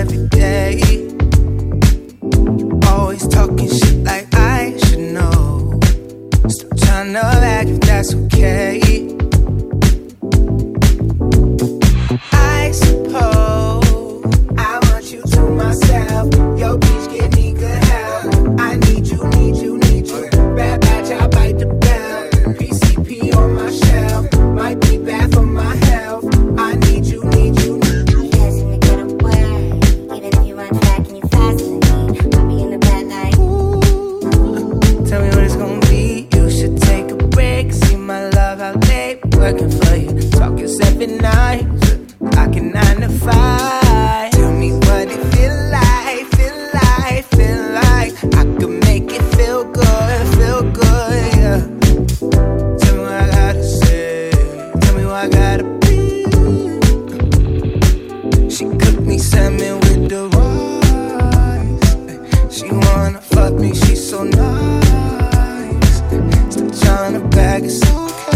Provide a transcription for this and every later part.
every day. Always talking shit like I should know. Act that's okay. I like it's okay.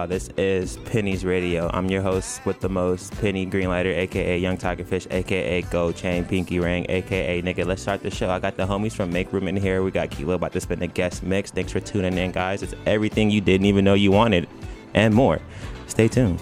y'all. This is Penny's Radio. I'm your host with the most, Penny Greenlighter, aka Young Tiger Fish, aka Gold Chain Pinky Ring, aka Nigga. Let's start the show. I got the homies from Make Room in here. We got Kilo about to spin the guest mix. Thanks for tuning in, guys. It's everything you didn't even know you wanted and more. Stay tuned.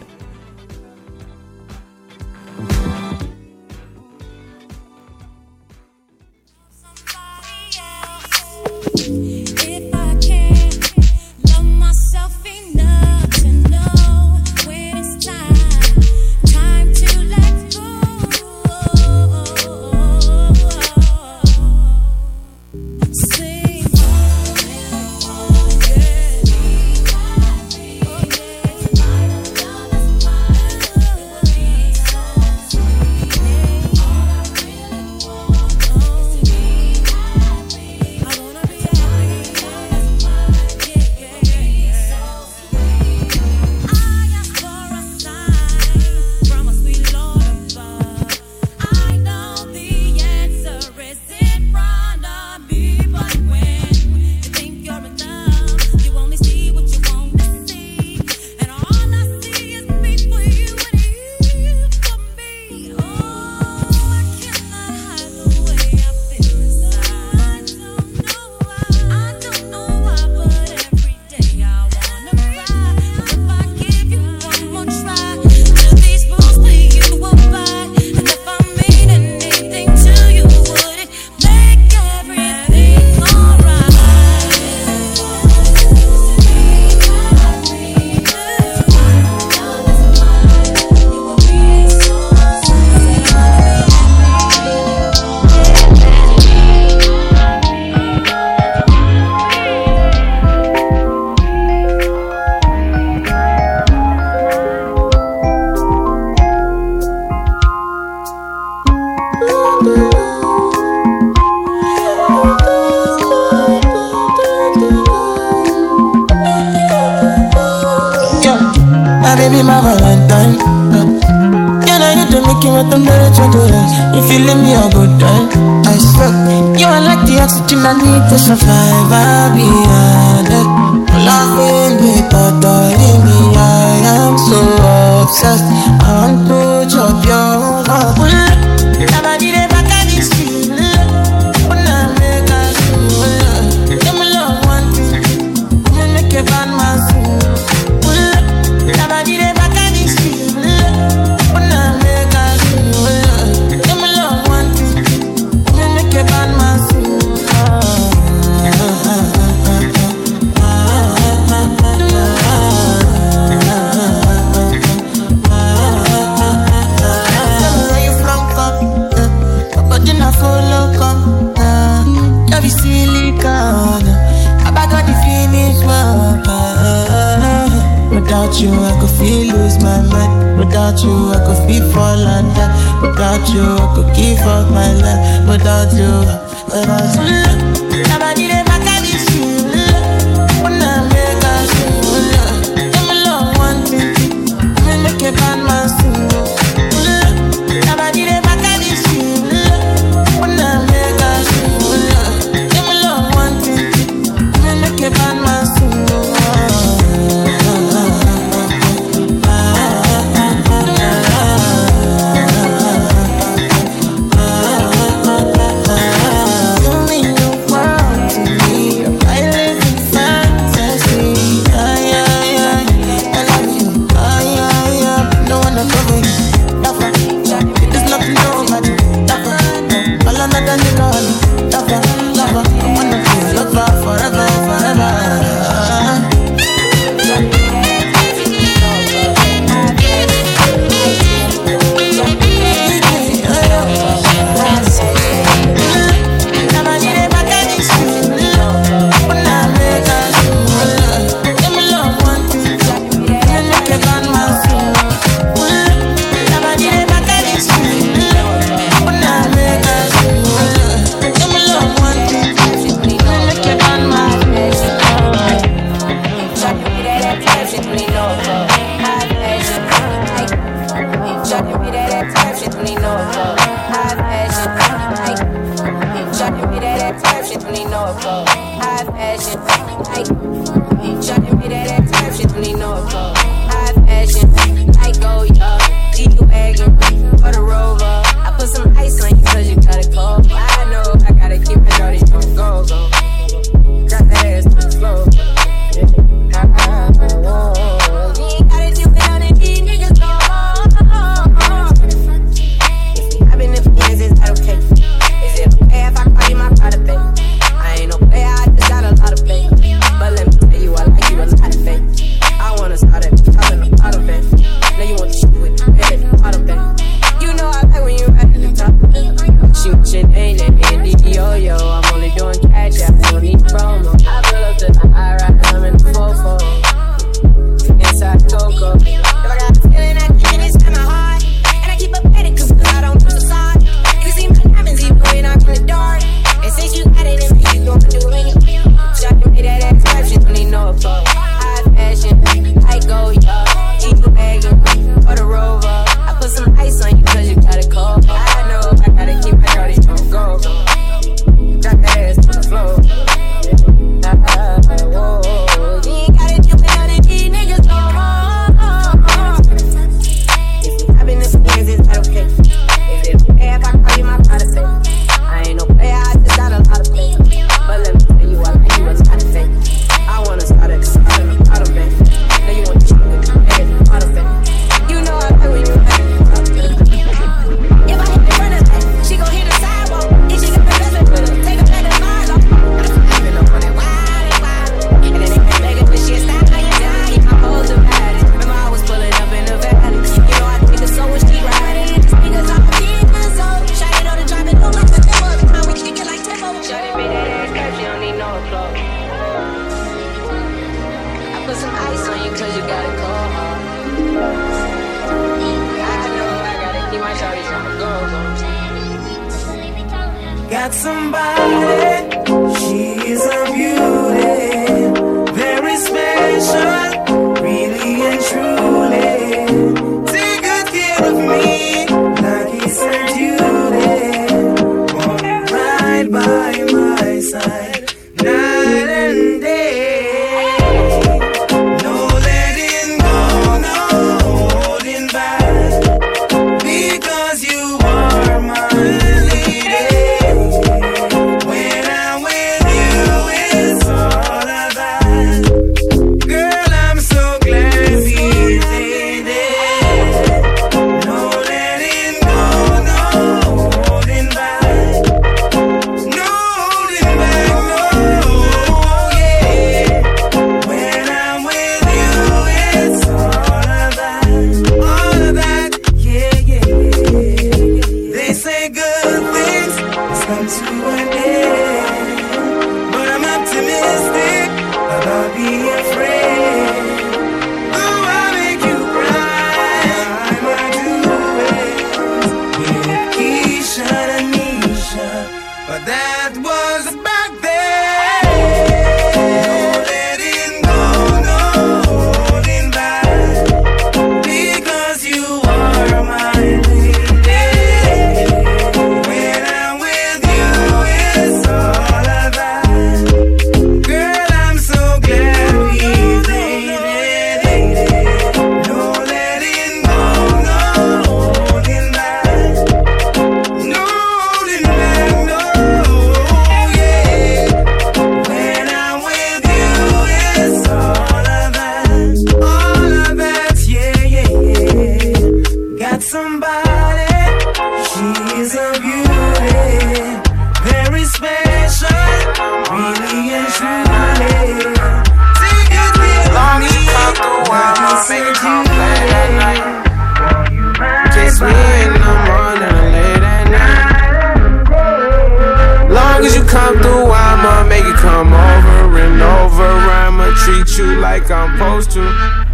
You like I'm supposed to.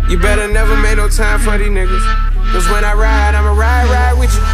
You better never make no time for these niggas. Cause when I ride, I'ma ride, ride with you.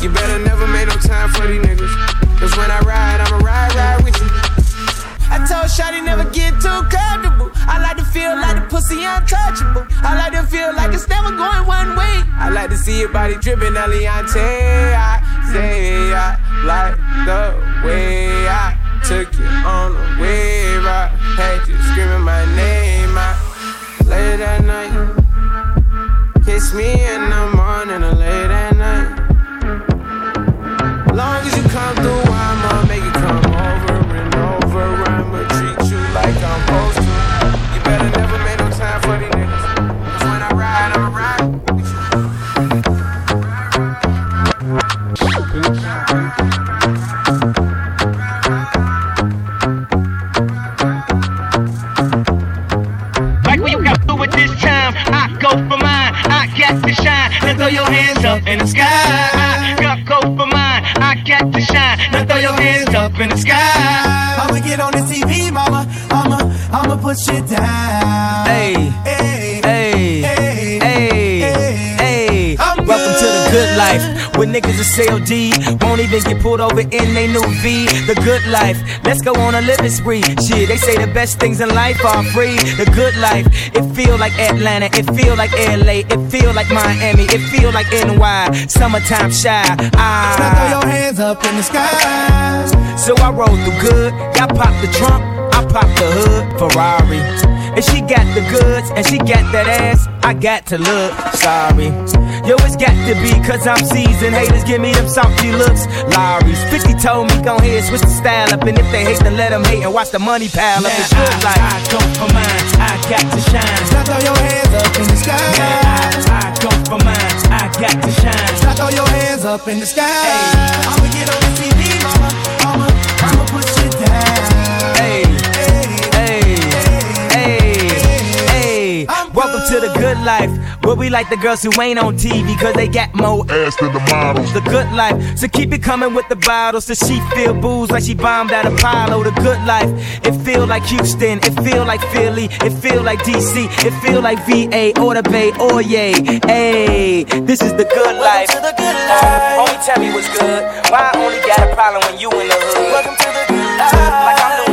You better never make no time for these niggas. Cause when I ride, I'ma ride, ride with you. I told Shotty never get too comfortable. I like to feel like the pussy untouchable. I like to feel like it's never going one way. I like to see your body dripping, Eliante. I say I like the way I took you on a wave. I had you screaming my name. I late at night. Kiss me in the morning or late at night. Long as you come through, pulled over in they new V. The good life, let's go on a living spree. Shit, they say the best things in life are free. The good life, it feel like Atlanta, it feel like LA, it feel like Miami, it feel like NY. Summertime shy. Now throw Ah. your hands up in the sky. So I roll through good, y'all pop the trunk, I pop the hood, Ferrari. And she got the goods, and she got that ass, I got to look sorry. Yo, it's got to be, cause I'm seasoned. Haters give me them salty looks. Lawry's 50 told me, go ahead, switch the style up. And if they hate, then let them hate and watch the money pile up. It's good like I go for mine, I got to shine. Now throw your hands up in the sky. I, I go for mine, I got to shine. Now throw your hands up in the sky. I'ma get on the TV, mama. I'ma, I'ma put shit down. Hey, Hey, hey, hey, hey. Welcome to the good life. Where we like the girls who ain't on TV cause they got more ass than the models. The good life. So keep it coming with the bottles. So she feel booze like she bombed at Apollo. The good life. It feel like Houston. It feel like Philly. It feel like DC. It feel like VA or the Bay oh or yay. Hey, this is the good life. to the good life. Only tell me what's good. Why I only got a problem when you in the hood? Welcome to the good life. Like I'm the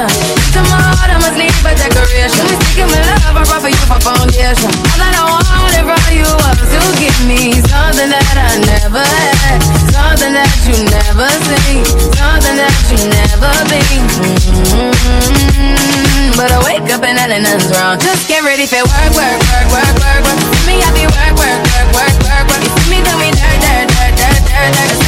and my vision. You took my heart, I must leave for decoration. We sticking with love, I brought for you for foundation. All that I wanted from you was to give me something that I never had. Something that you never seen. Something that you never been. Mm-hmm. But I wake up and nothing's wrong. Just get ready for work, work, work, work, work, work. See me happy, work, work, work, work, work, work. You see me do me dirt, dirt, dirt, dirt, dirt, dirt.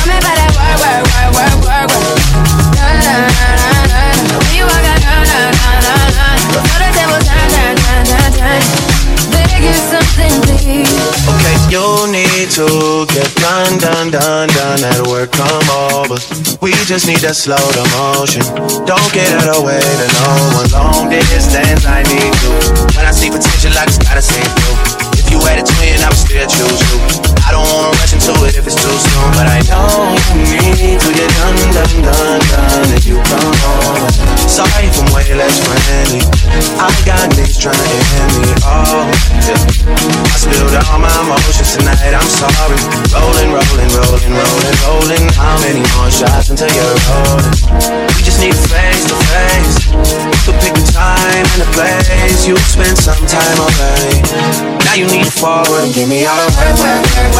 You need to get done, done, done, done at work. Come over. We just need to slow the motion. Don't get out of the way to no one. Long distance, I need you. When I see potential, I just gotta see through. If you had a twin, I would still choose you. I don't wanna rush into it if it's too soon, but I know you need to get done, done, done, done. If you come over. Sorry if I'm way less friendly. I got niggas trying to end me off. Oh, yeah. I spilled all my emotions tonight. I'm sorry. Rolling, rolling, rolling, rolling, rolling. How many more shots until you're rolling? We just need face to face. So pick the time and the place. You spend some time away. Now you need to forward and give me all the work, work, work, work,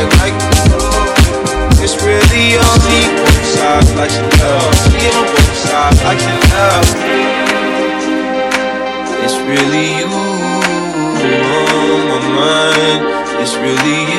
I like It's really only one side I can love. Only on both sides, I can love. It's really you on my mind. It's really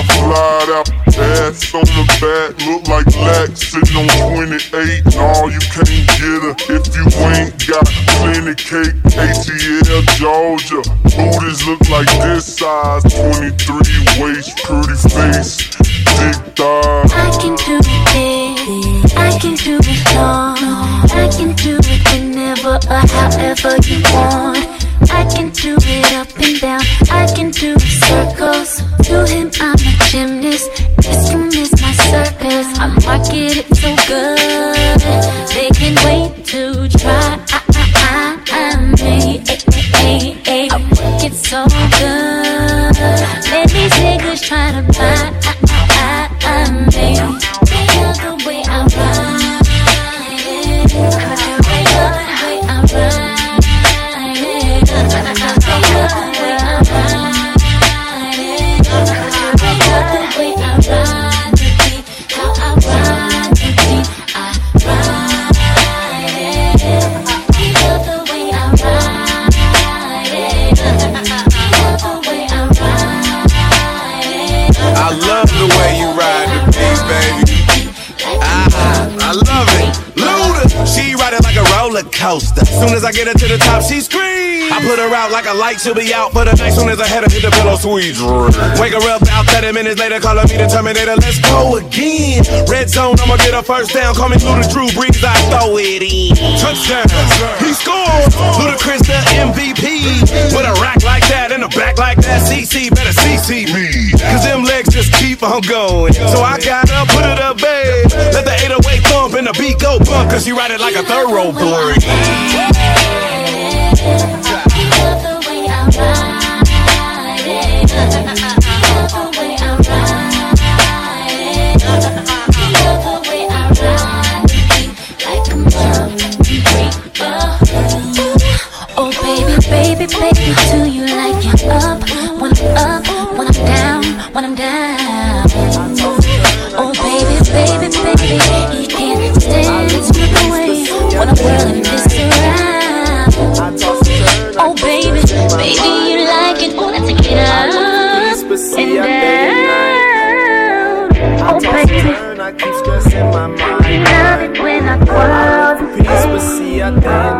I flied out. Ass on the back, look like Lex sitting on 28. Nah, you can't get her if you ain't got plenty cake. ATL Georgia, booties look like this size, 23 waist, pretty face, big thighs. I can do it I can do it all, I can do it whenever or however you want. I can do it up and down, I can do circles. To him, I gymnast. This room is my circus. I market it so good. They can't wait to try. I, I, I, I, me. eh, eh, eh, eh. Work it so good. Let these niggas try to buy. Coaster. Soon as I get her to the top, she screams. I put her out like a light, she'll be out for the night. Soon as I head her hit the pillow, sweet dream. Wake her up about 30 minutes later, calling me the Terminator. Let's go again. Red zone, I'ma get a first down. Call me Luda Drew Brees, I throw it in. Touchdown, he scored. Ludacris the MVP. With a rack like that and a back like that, CC better CC me. Cause them legs just keep on going. So I gotta put it up, babe. Let the 808 thump and the beat go bump. Cause you ride it like a thoroughbred. Baby, do you like it up? When I'm up, when I'm down, when I'm down. Oh baby, baby, baby, he can't stand look away when I'm whirling this around. Oh baby, baby, you like it when I take it up and down. Oh baby, I keep stressing my mind. you love it when I the Peace, but see, I night.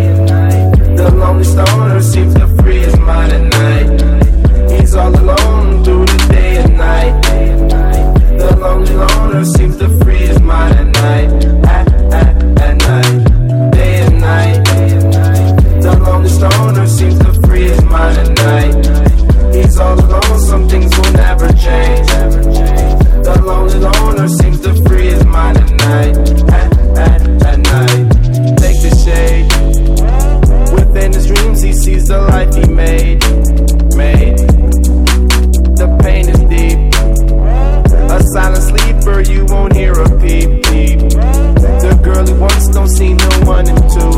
the lonely stoner seems to free his mind at night. He's all alone through the day and night. The lonely loner seems to free his mind you won't hear a peep, peep. The girl he wants don't see no one in two.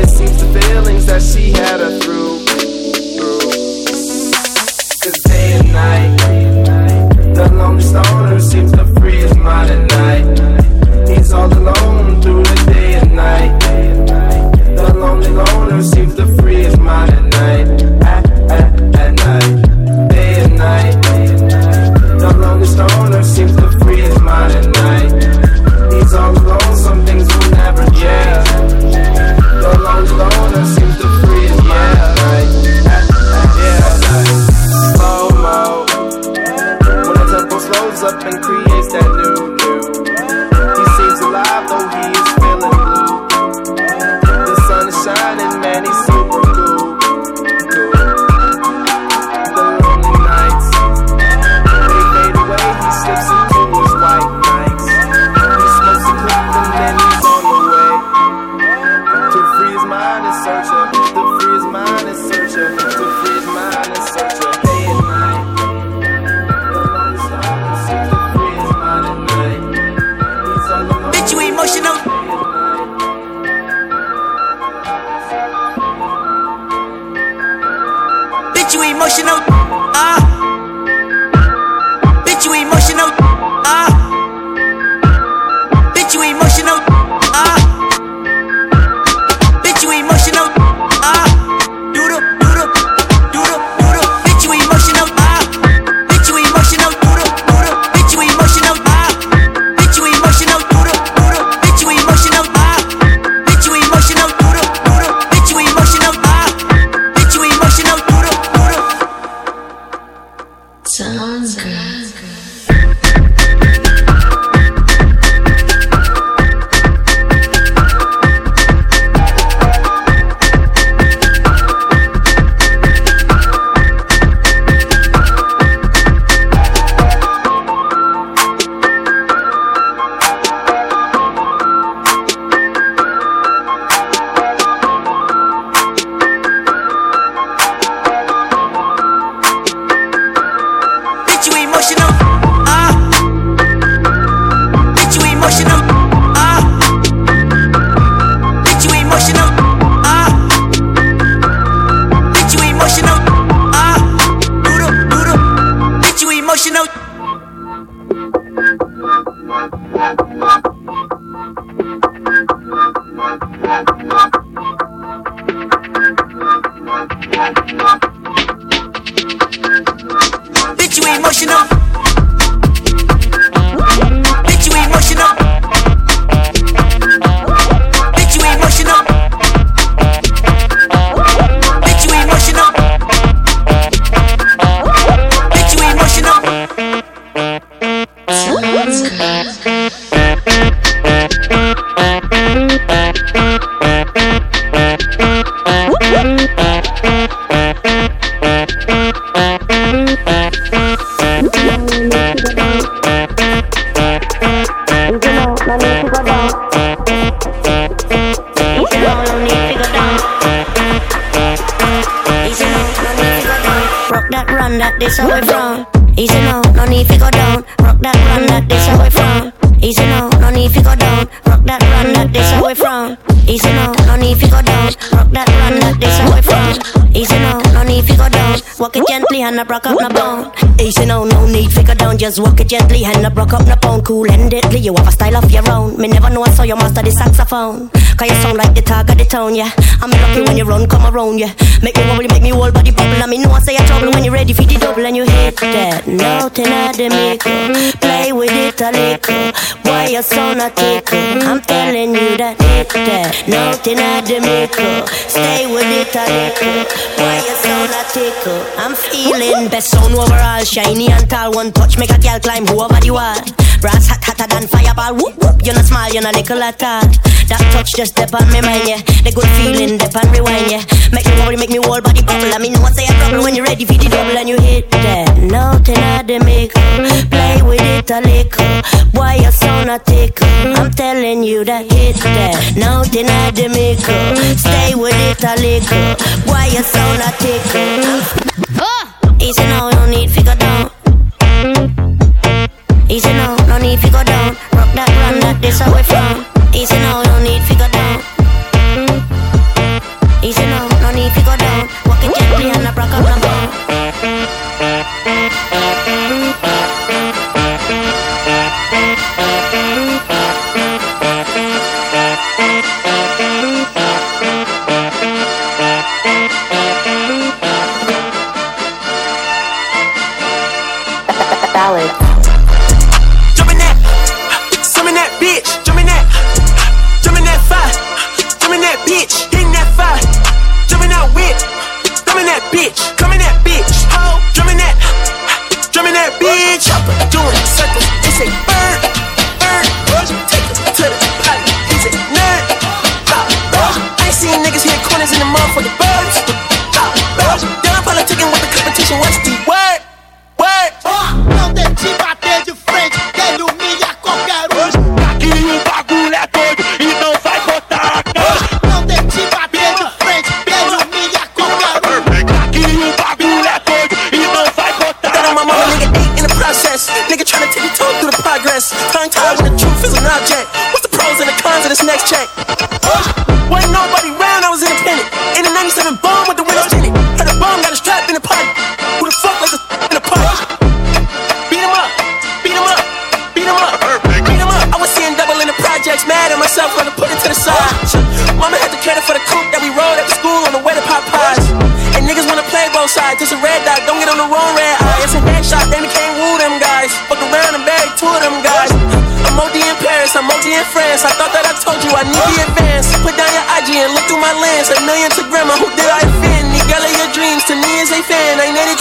It seems the feelings that she had her through. through. Cause day and night, the lonely stoner seems to free his mind at night. Easy now, no need to go down. Rock that run that this we from. Easy now, no need to go down. Rock that run that this we from. Easy now, no need to go down. Walk it gently and I broke up my bone. Easy now, no need go down. Just walk it gently and I broke up my bone. Cool handedly, you have a style of your own. Me never know I saw you master the saxophone. Cause you sound like the talk of the town, yeah. I'm lucky when you run, come around, yeah. Make me wobble, make me whole body bubble. I mean, no one say a trouble when you're ready for the double and you hit that. Nothing at the mickle. Play with it a little. Why you so not tickle? I'm telling you that hit that. Nothing at the mickle. Stay with it a little. Why you so not tickle? I'm feeling best sound overall. Shiny and tall. One touch make a girl climb over the wall. Brass hot hotter than fireball. Whoop whoop. You're not small, you're not little at all. That touch just step on me mind, yeah. The good feeling, step on rewind, yeah. Make me worry, make me whole body bubble. I mean, what's say a trouble when you're ready for the double and you hit that. Nothing at the mickle. Play with it a little. Why you so not tickle? I'm telling you that hit that. Nothing at the mickle. Stay with it a little. Why you so not tickle? Easy now, no need figure down. Easy now, no need figure down. Rock that run that this how we from. Easy now, no need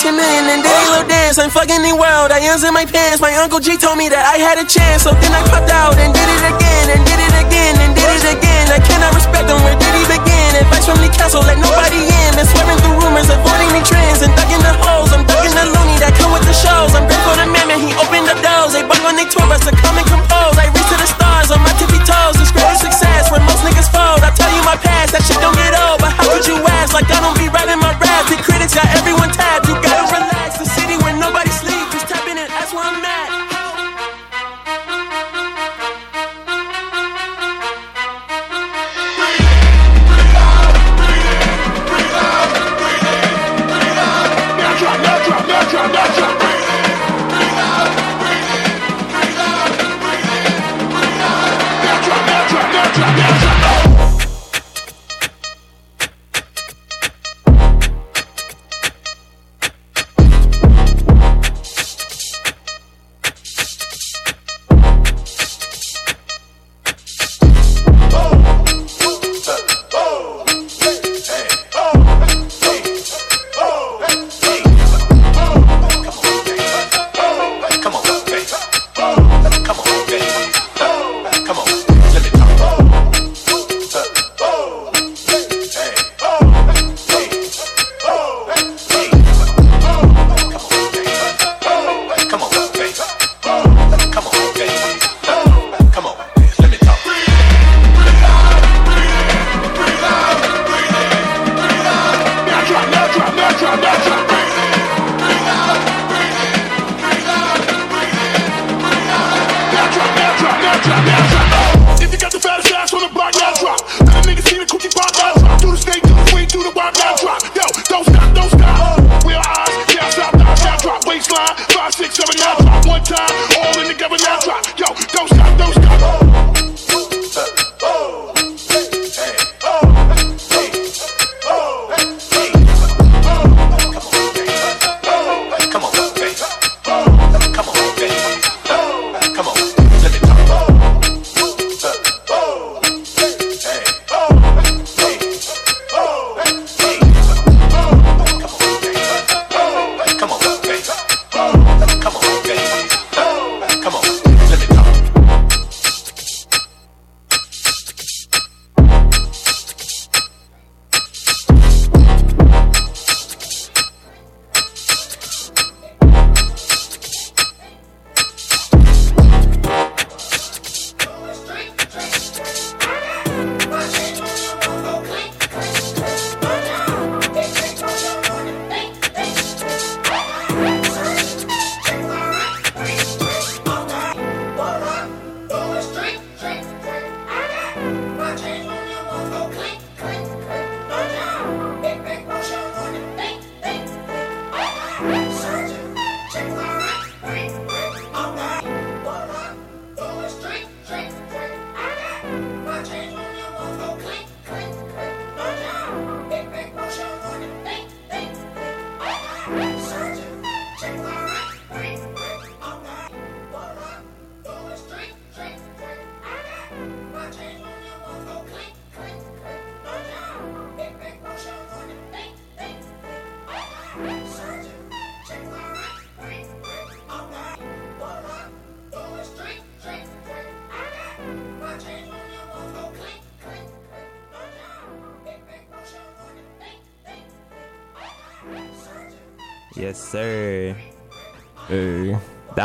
10 million and a little dance. I'm fucking the world, I am in my pants. My uncle G told me that I had a chance. So then I popped out and did it again, and did it again, and did it again. I cannot respect them, where did he begin? Advice from the council, let nobody in. Been swearing through rumors, avoiding the trends, and ducking the holes. I'm ducking the loony that come with the shows. I'm grateful to man, he opened the doors. They bug on their tour bus to come and compose. I reach to the stars on my tippy toes. It's great success when most niggas fold. I tell you my past, that shit don't get old. But how could you ask? Like I don't be rapping my raps. The critics got everyone tapped.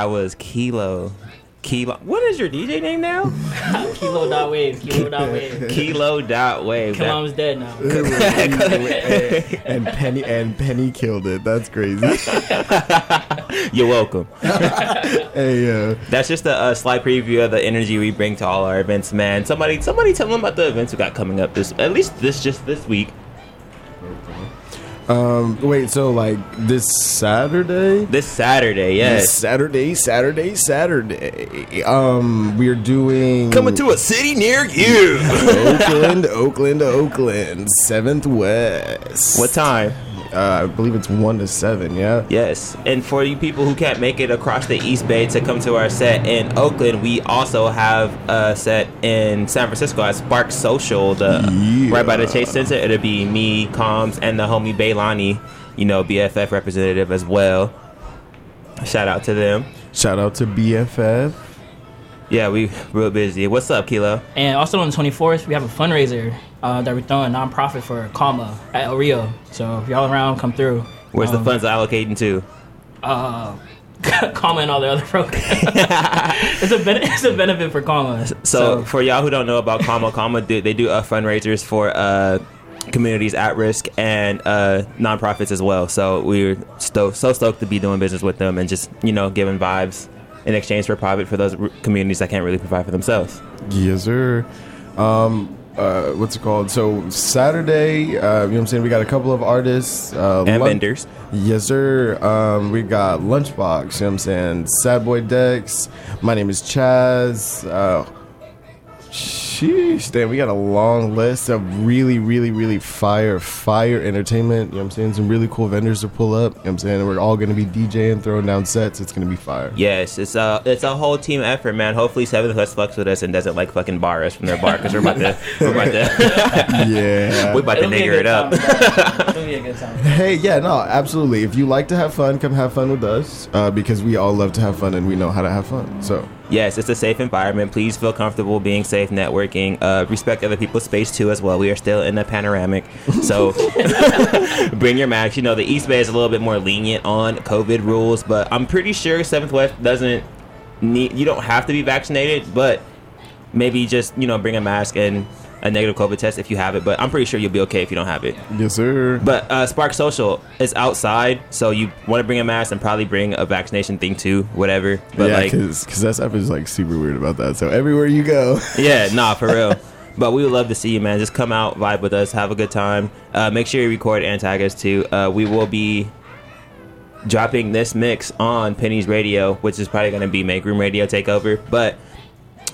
That was Kilo. Kilo. What is your DJ name now? Kilo dot wave. Kilo dot wave. Kilo dot wave. That- Kalam's dead now. and Penny and Penny killed it. That's crazy. You're welcome. hey, uh, That's just a, a slight preview of the energy we bring to all our events, man. Somebody, somebody, tell them about the events we got coming up this, at least this, just this week. Um, wait, so like this Saturday? This Saturday, yes. This Saturday, Saturday, Saturday. Um, we're doing Coming to a city near you. Oakland, Oakland, Oakland, Seventh West. What time? Uh, I believe it's one to seven. Yeah. Yes, and for you people who can't make it across the East Bay to come to our set in Oakland, we also have a set in San Francisco at Spark Social, the right by the Chase Center. It'll be me, Combs, and the homie Baylani, you know, BFF representative as well. Shout out to them. Shout out to BFF. Yeah, we real busy. What's up, Kilo? And also on the 24th, we have a fundraiser uh, that we're throwing a nonprofit for Calma at El Rio. So if y'all around, come through. Where's the Um, funds allocating to? Uh, Calma and all the other programs. it's a ben- it's a benefit for Calma. So, for y'all who don't know about Calma, Calma do, they do uh, fundraisers for uh, communities at risk and uh, nonprofits as well. So we're sto- so stoked to be doing business with them and just you know giving vibes in exchange for profit for those r- communities that can't really provide for themselves. Yes, sir. Um, uh, what's it called? So Saturday, uh, you know what I'm saying? We got a couple of artists uh, And vendors. Yes, sir. Um, we got Lunchbox. You know what I'm saying? Sad Boy Dex. My name is Chaz. Uh, sheesh, damn, we got a long list of really, really, really fire, fire entertainment. You know what I'm saying? Some really cool vendors to pull up. You know what I'm saying? We're all going to be DJing, throwing down sets. It's going to be fire. Yes, it's a it's a whole team effort, man. Hopefully, Seventh West fucks with us and doesn't like fucking bar us from their bar because we're about to we're about to Yeah. we're about to It'll be a nigger it up. It'll be a good time. Hey, yeah, no, absolutely. If you like to have fun, come have fun with us uh, because we all love to have fun and we know how to have fun. So, Yes, it's a safe environment. Please feel comfortable being safe, networking. Uh, respect other people's space too, as well. We are still in a panoramic, so bring your mask. You know, the East Bay is a little bit more lenient on COVID rules, but I'm pretty sure Seventh West doesn't need. You don't have to be vaccinated, but maybe just you know bring a mask and a negative COVID test if you have it. But I'm pretty sure you'll be okay if you don't have it. yes, sir. But uh, Spark Social is outside, so you want to bring a mask and probably bring a vaccination thing too, whatever. But yeah, like, because that stuff is like super weird about that. So everywhere you go, yeah, nah, for real. But we would love to see you, man. Just come out, vibe with us, have a good time. Uh, make sure you record and tag us too. Uh, we will be dropping this mix on Penny's Radio, which is probably going to be Make Room Radio Takeover. But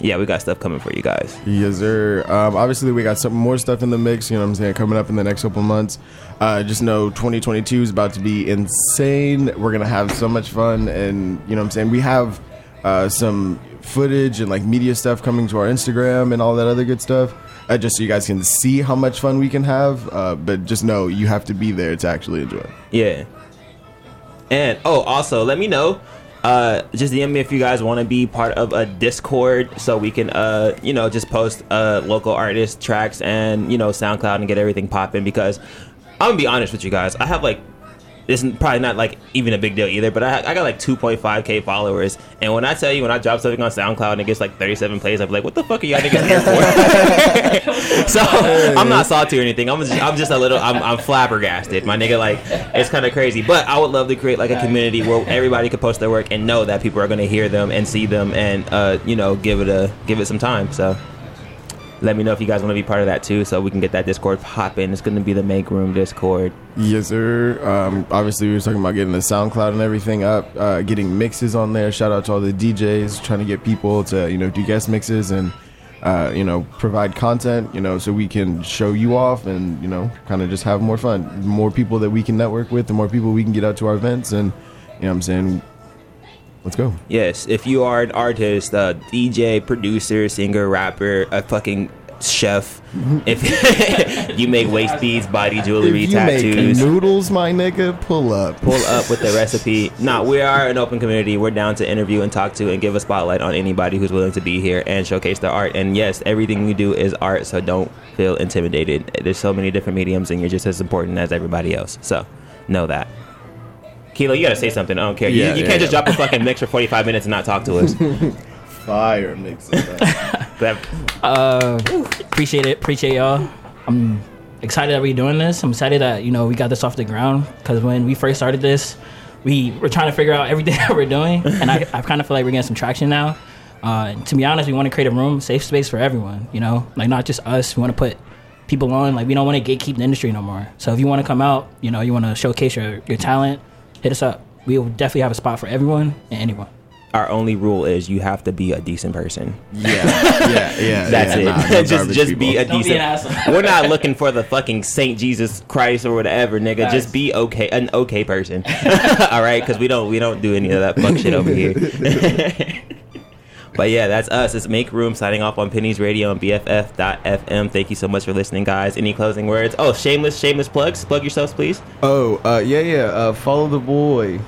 yeah, we got stuff coming for you guys. yes, sir. Um, obviously, we got some more stuff in the mix. You know what I'm saying? Coming up in the next couple months. Uh, just know 2022 is about to be insane. We're gonna have so much fun, and you know what I'm saying? We have uh, some footage and like media stuff coming to our Instagram and all that other good stuff. Uh, just so you guys can see how much fun we can have. Uh, but just know you have to be there to actually enjoy. Yeah. And oh, also let me know. Uh, just DM me if you guys want to be part of a Discord, so we can, uh, you know, just post uh local artist tracks and you know SoundCloud and get everything popping. Because I'm gonna be honest with you guys, I have like this is probably not like even a big deal either, but I, I got like 2.5k followers, and when I tell you when I drop something on SoundCloud and it gets like 37 plays, I'm like, what the fuck are y'all niggas here for? so I'm not salty or anything. I'm just, I'm just a little I'm, I'm flabbergasted, my nigga. Like it's kind of crazy, but I would love to create like a community where everybody could post their work and know that people are gonna hear them and see them and uh, you know give it a give it some time. So. Let me know if you guys want to be part of that too, so we can get that Discord popping. It's going to be the Make Room Discord. Yes, sir. Um, obviously, we were talking about getting the SoundCloud and everything up, uh, getting mixes on there. Shout out to all the DJs trying to get people to you know do guest mixes and uh, you know provide content. You know, so we can show you off and you know kind of just have more fun. More people that we can network with, the more people we can get out to our events, and you know I'm saying. Let's go. Yes, if you are an artist, uh, DJ, producer, singer, rapper, a fucking chef, if you make waist beads, body jewelry, you tattoos, make noodles, my nigga, pull up. pull up with the recipe. Nah, we are an open community. We're down to interview and talk to and give a spotlight on anybody who's willing to be here and showcase their art. And yes, everything we do is art, so don't feel intimidated. There's so many different mediums, and you're just as important as everybody else. So know that. Kilo, you gotta say something. I don't care. You- Yeah, you, yeah, can't just drop a fucking mix for 45 minutes and not talk to us. Fire mix. That- Uh, appreciate it. Appreciate y'all. I'm excited that we're doing this. I'm excited that you know we got this off the ground because when we first started this, we were trying to figure out everything that we're doing, and I, I kind of feel like we're getting some traction now. Uh, and to be honest, we want to create a room, safe space for everyone. You know, like not just us. We want to put people on. Like we don't want to gatekeep the industry no more. So if you want to come out, you know, you want to showcase your your talent, hit us up. We will definitely have a spot for everyone and anyone. Our only rule is you have to be a decent person. Yeah, yeah, yeah. That's yeah, it. nah, no just garbage just be a Don't be decent. an asshole. We're not looking for the fucking Saint Jesus Christ or whatever, nigga. Facts. Just be okay, an okay person. All right, because we don't we don't do any of that fuck shit over here. But yeah, that's us. It's Make Room signing off on Penny's Radio and BFF.FM. Thank you so much for listening, guys. Any closing words? Oh, shameless, shameless plugs. Plug yourselves, please. Oh, uh, yeah, yeah. Uh, follow the boy.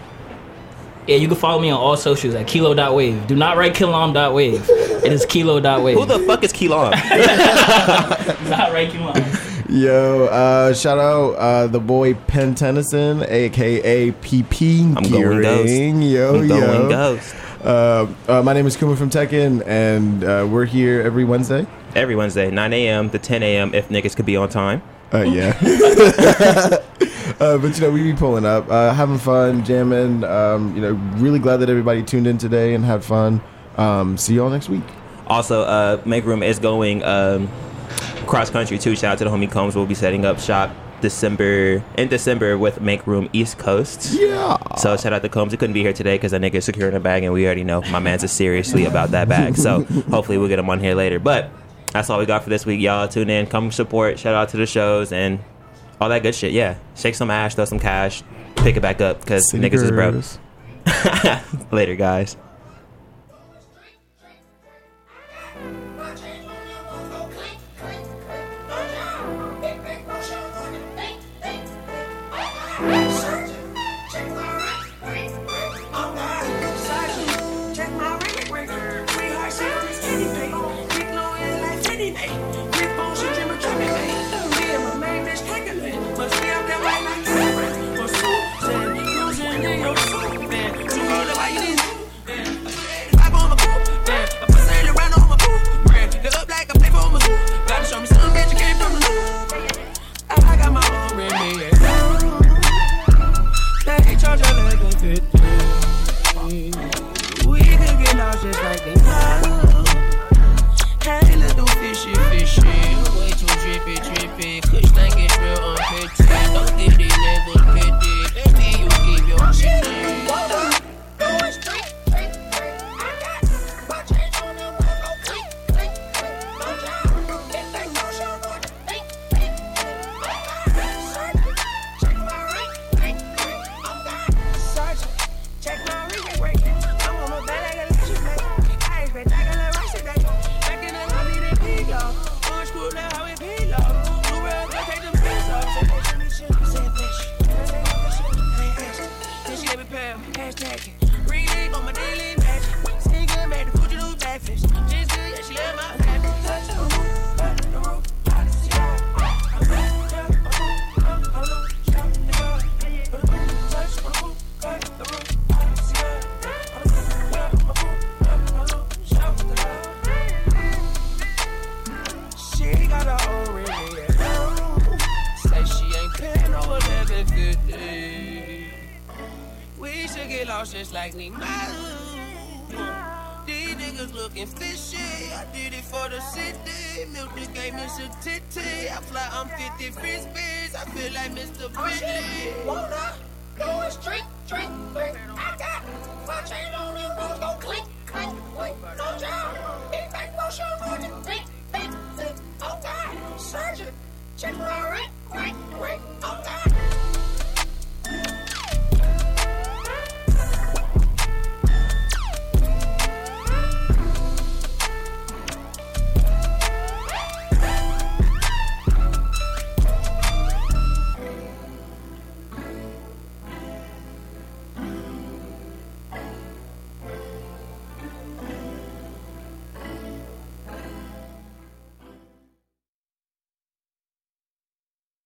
Yeah, you can follow me on all socials at kilo.wave. Do not write kilom.wave. It is kilo.wave. Who the fuck is Keelon? not write kilom. Yo, uh, shout out uh, the boy Penn Tennyson, aka PP. I'm going ghost. Yo, I'm yo. going ghost. Uh, uh, my name is Kuma from Tekken, and uh, we're here every Wednesday. Every Wednesday, 9 a.m. to 10 a.m. if niggas could be on time. Uh, yeah. uh, but you know, we be pulling up, uh, having fun, jamming. Um, you know, really glad that everybody tuned in today and had fun. Um, see y'all next week. Also, uh, Make Room is going um, cross country too. Shout out to the homie Combs. We'll be setting up shop December in December with Make Room East Coast. Yeah. So shout out to Combs. He couldn't be here today because that nigga is securing a bag, and we already know my man's is seriously about that bag. So hopefully we'll get him on here later. But that's all we got for this week, y'all. Tune in, come support, shout out to the shows, and all that good shit. Yeah, shake some ash, throw some cash, pick it back up because niggas is broke. later, guys.